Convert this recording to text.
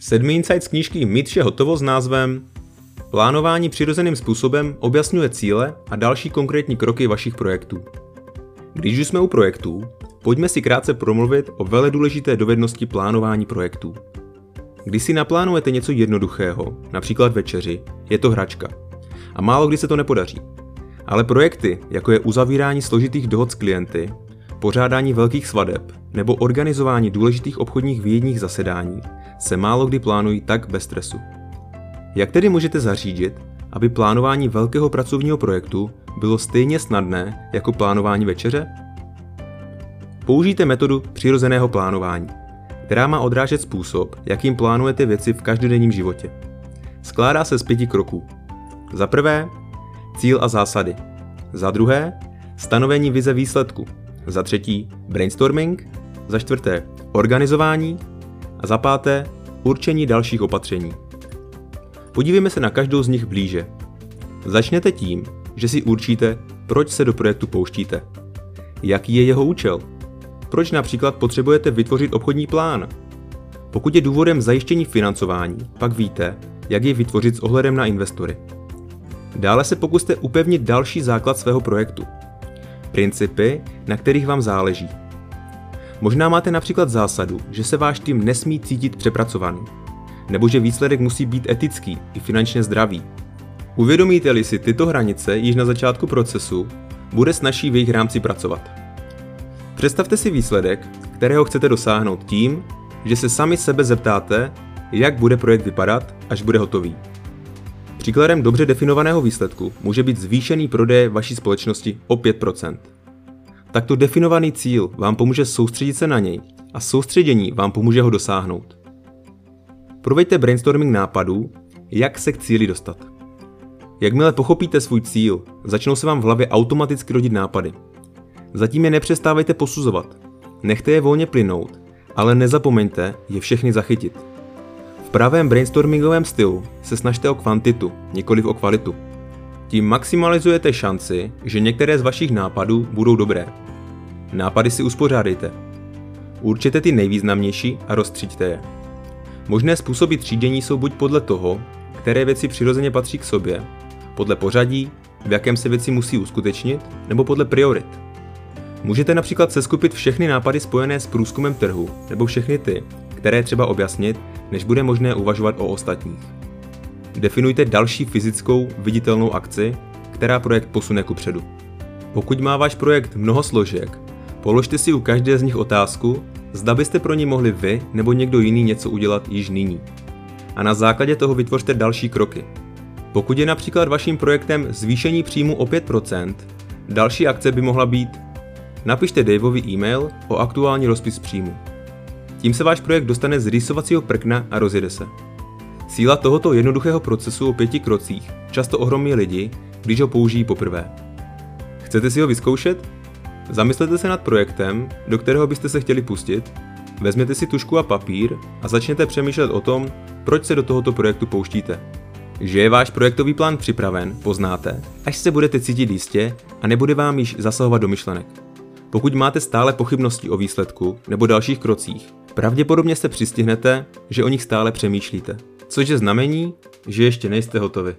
Sedmý insight z knížky Mít vše hotovo s názvem Plánování přirozeným způsobem objasňuje cíle a další konkrétní kroky vašich projektů. Když už jsme u projektů, pojďme si krátce promluvit o vele důležité dovednosti plánování projektů. Když si naplánujete něco jednoduchého, například večeři, je to hračka. A málo kdy se to nepodaří. Ale projekty, jako je uzavírání složitých dohod s klienty, pořádání velkých svadeb nebo organizování důležitých obchodních výjedních zasedání, se málo kdy plánují tak bez stresu. Jak tedy můžete zařídit, aby plánování velkého pracovního projektu bylo stejně snadné jako plánování večeře? Použijte metodu přirozeného plánování, která má odrážet způsob, jakým plánujete věci v každodenním životě. Skládá se z pěti kroků. Za prvé, cíl a zásady. Za druhé, stanovení vize výsledku. Za třetí, brainstorming. Za čtvrté, organizování. A za páté, určení dalších opatření. Podívejme se na každou z nich blíže. Začněte tím, že si určíte, proč se do projektu pouštíte. Jaký je jeho účel? Proč například potřebujete vytvořit obchodní plán? Pokud je důvodem zajištění financování, pak víte, jak je vytvořit s ohledem na investory. Dále se pokuste upevnit další základ svého projektu. Principy, na kterých vám záleží. Možná máte například zásadu, že se váš tým nesmí cítit přepracovaný, nebo že výsledek musí být etický i finančně zdravý. Uvědomíte-li si tyto hranice již na začátku procesu, bude snažší v jejich rámci pracovat. Představte si výsledek, kterého chcete dosáhnout tím, že se sami sebe zeptáte, jak bude projekt vypadat, až bude hotový. Příkladem dobře definovaného výsledku může být zvýšený prodej vaší společnosti o 5%. Takto definovaný cíl vám pomůže soustředit se na něj a soustředění vám pomůže ho dosáhnout. Proveďte brainstorming nápadů, jak se k cíli dostat. Jakmile pochopíte svůj cíl, začnou se vám v hlavě automaticky rodit nápady. Zatím je nepřestávejte posuzovat. Nechte je volně plynout, ale nezapomeňte je všechny zachytit. V pravém brainstormingovém stylu se snažte o kvantitu, nikoliv o kvalitu. Tím maximalizujete šanci, že některé z vašich nápadů budou dobré. Nápady si uspořádejte. Určite ty nejvýznamnější a rozstříďte je. Možné způsoby třídění jsou buď podle toho, které věci přirozeně patří k sobě, podle pořadí, v jakém se věci musí uskutečnit, nebo podle priorit. Můžete například seskupit všechny nápady spojené s průzkumem trhu, nebo všechny ty, které třeba objasnit, než bude možné uvažovat o ostatních. Definujte další fyzickou, viditelnou akci, která projekt posune ku předu. Pokud má váš projekt mnoho složek, položte si u každé z nich otázku, zda byste pro ní mohli vy nebo někdo jiný něco udělat již nyní. A na základě toho vytvořte další kroky. Pokud je například vaším projektem zvýšení příjmu o 5%, další akce by mohla být Napište Daveovi e-mail o aktuální rozpis příjmu. Tím se váš projekt dostane z rýsovacího prkna a rozjede se. Síla tohoto jednoduchého procesu o pěti krocích často ohromí lidi, když ho použijí poprvé. Chcete si ho vyzkoušet? Zamyslete se nad projektem, do kterého byste se chtěli pustit, vezměte si tušku a papír a začněte přemýšlet o tom, proč se do tohoto projektu pouštíte. Že je váš projektový plán připraven, poznáte, až se budete cítit jistě a nebude vám již zasahovat do myšlenek. Pokud máte stále pochybnosti o výsledku nebo dalších krocích, pravděpodobně se přistihnete, že o nich stále přemýšlíte, což je znamení, že ještě nejste hotovi.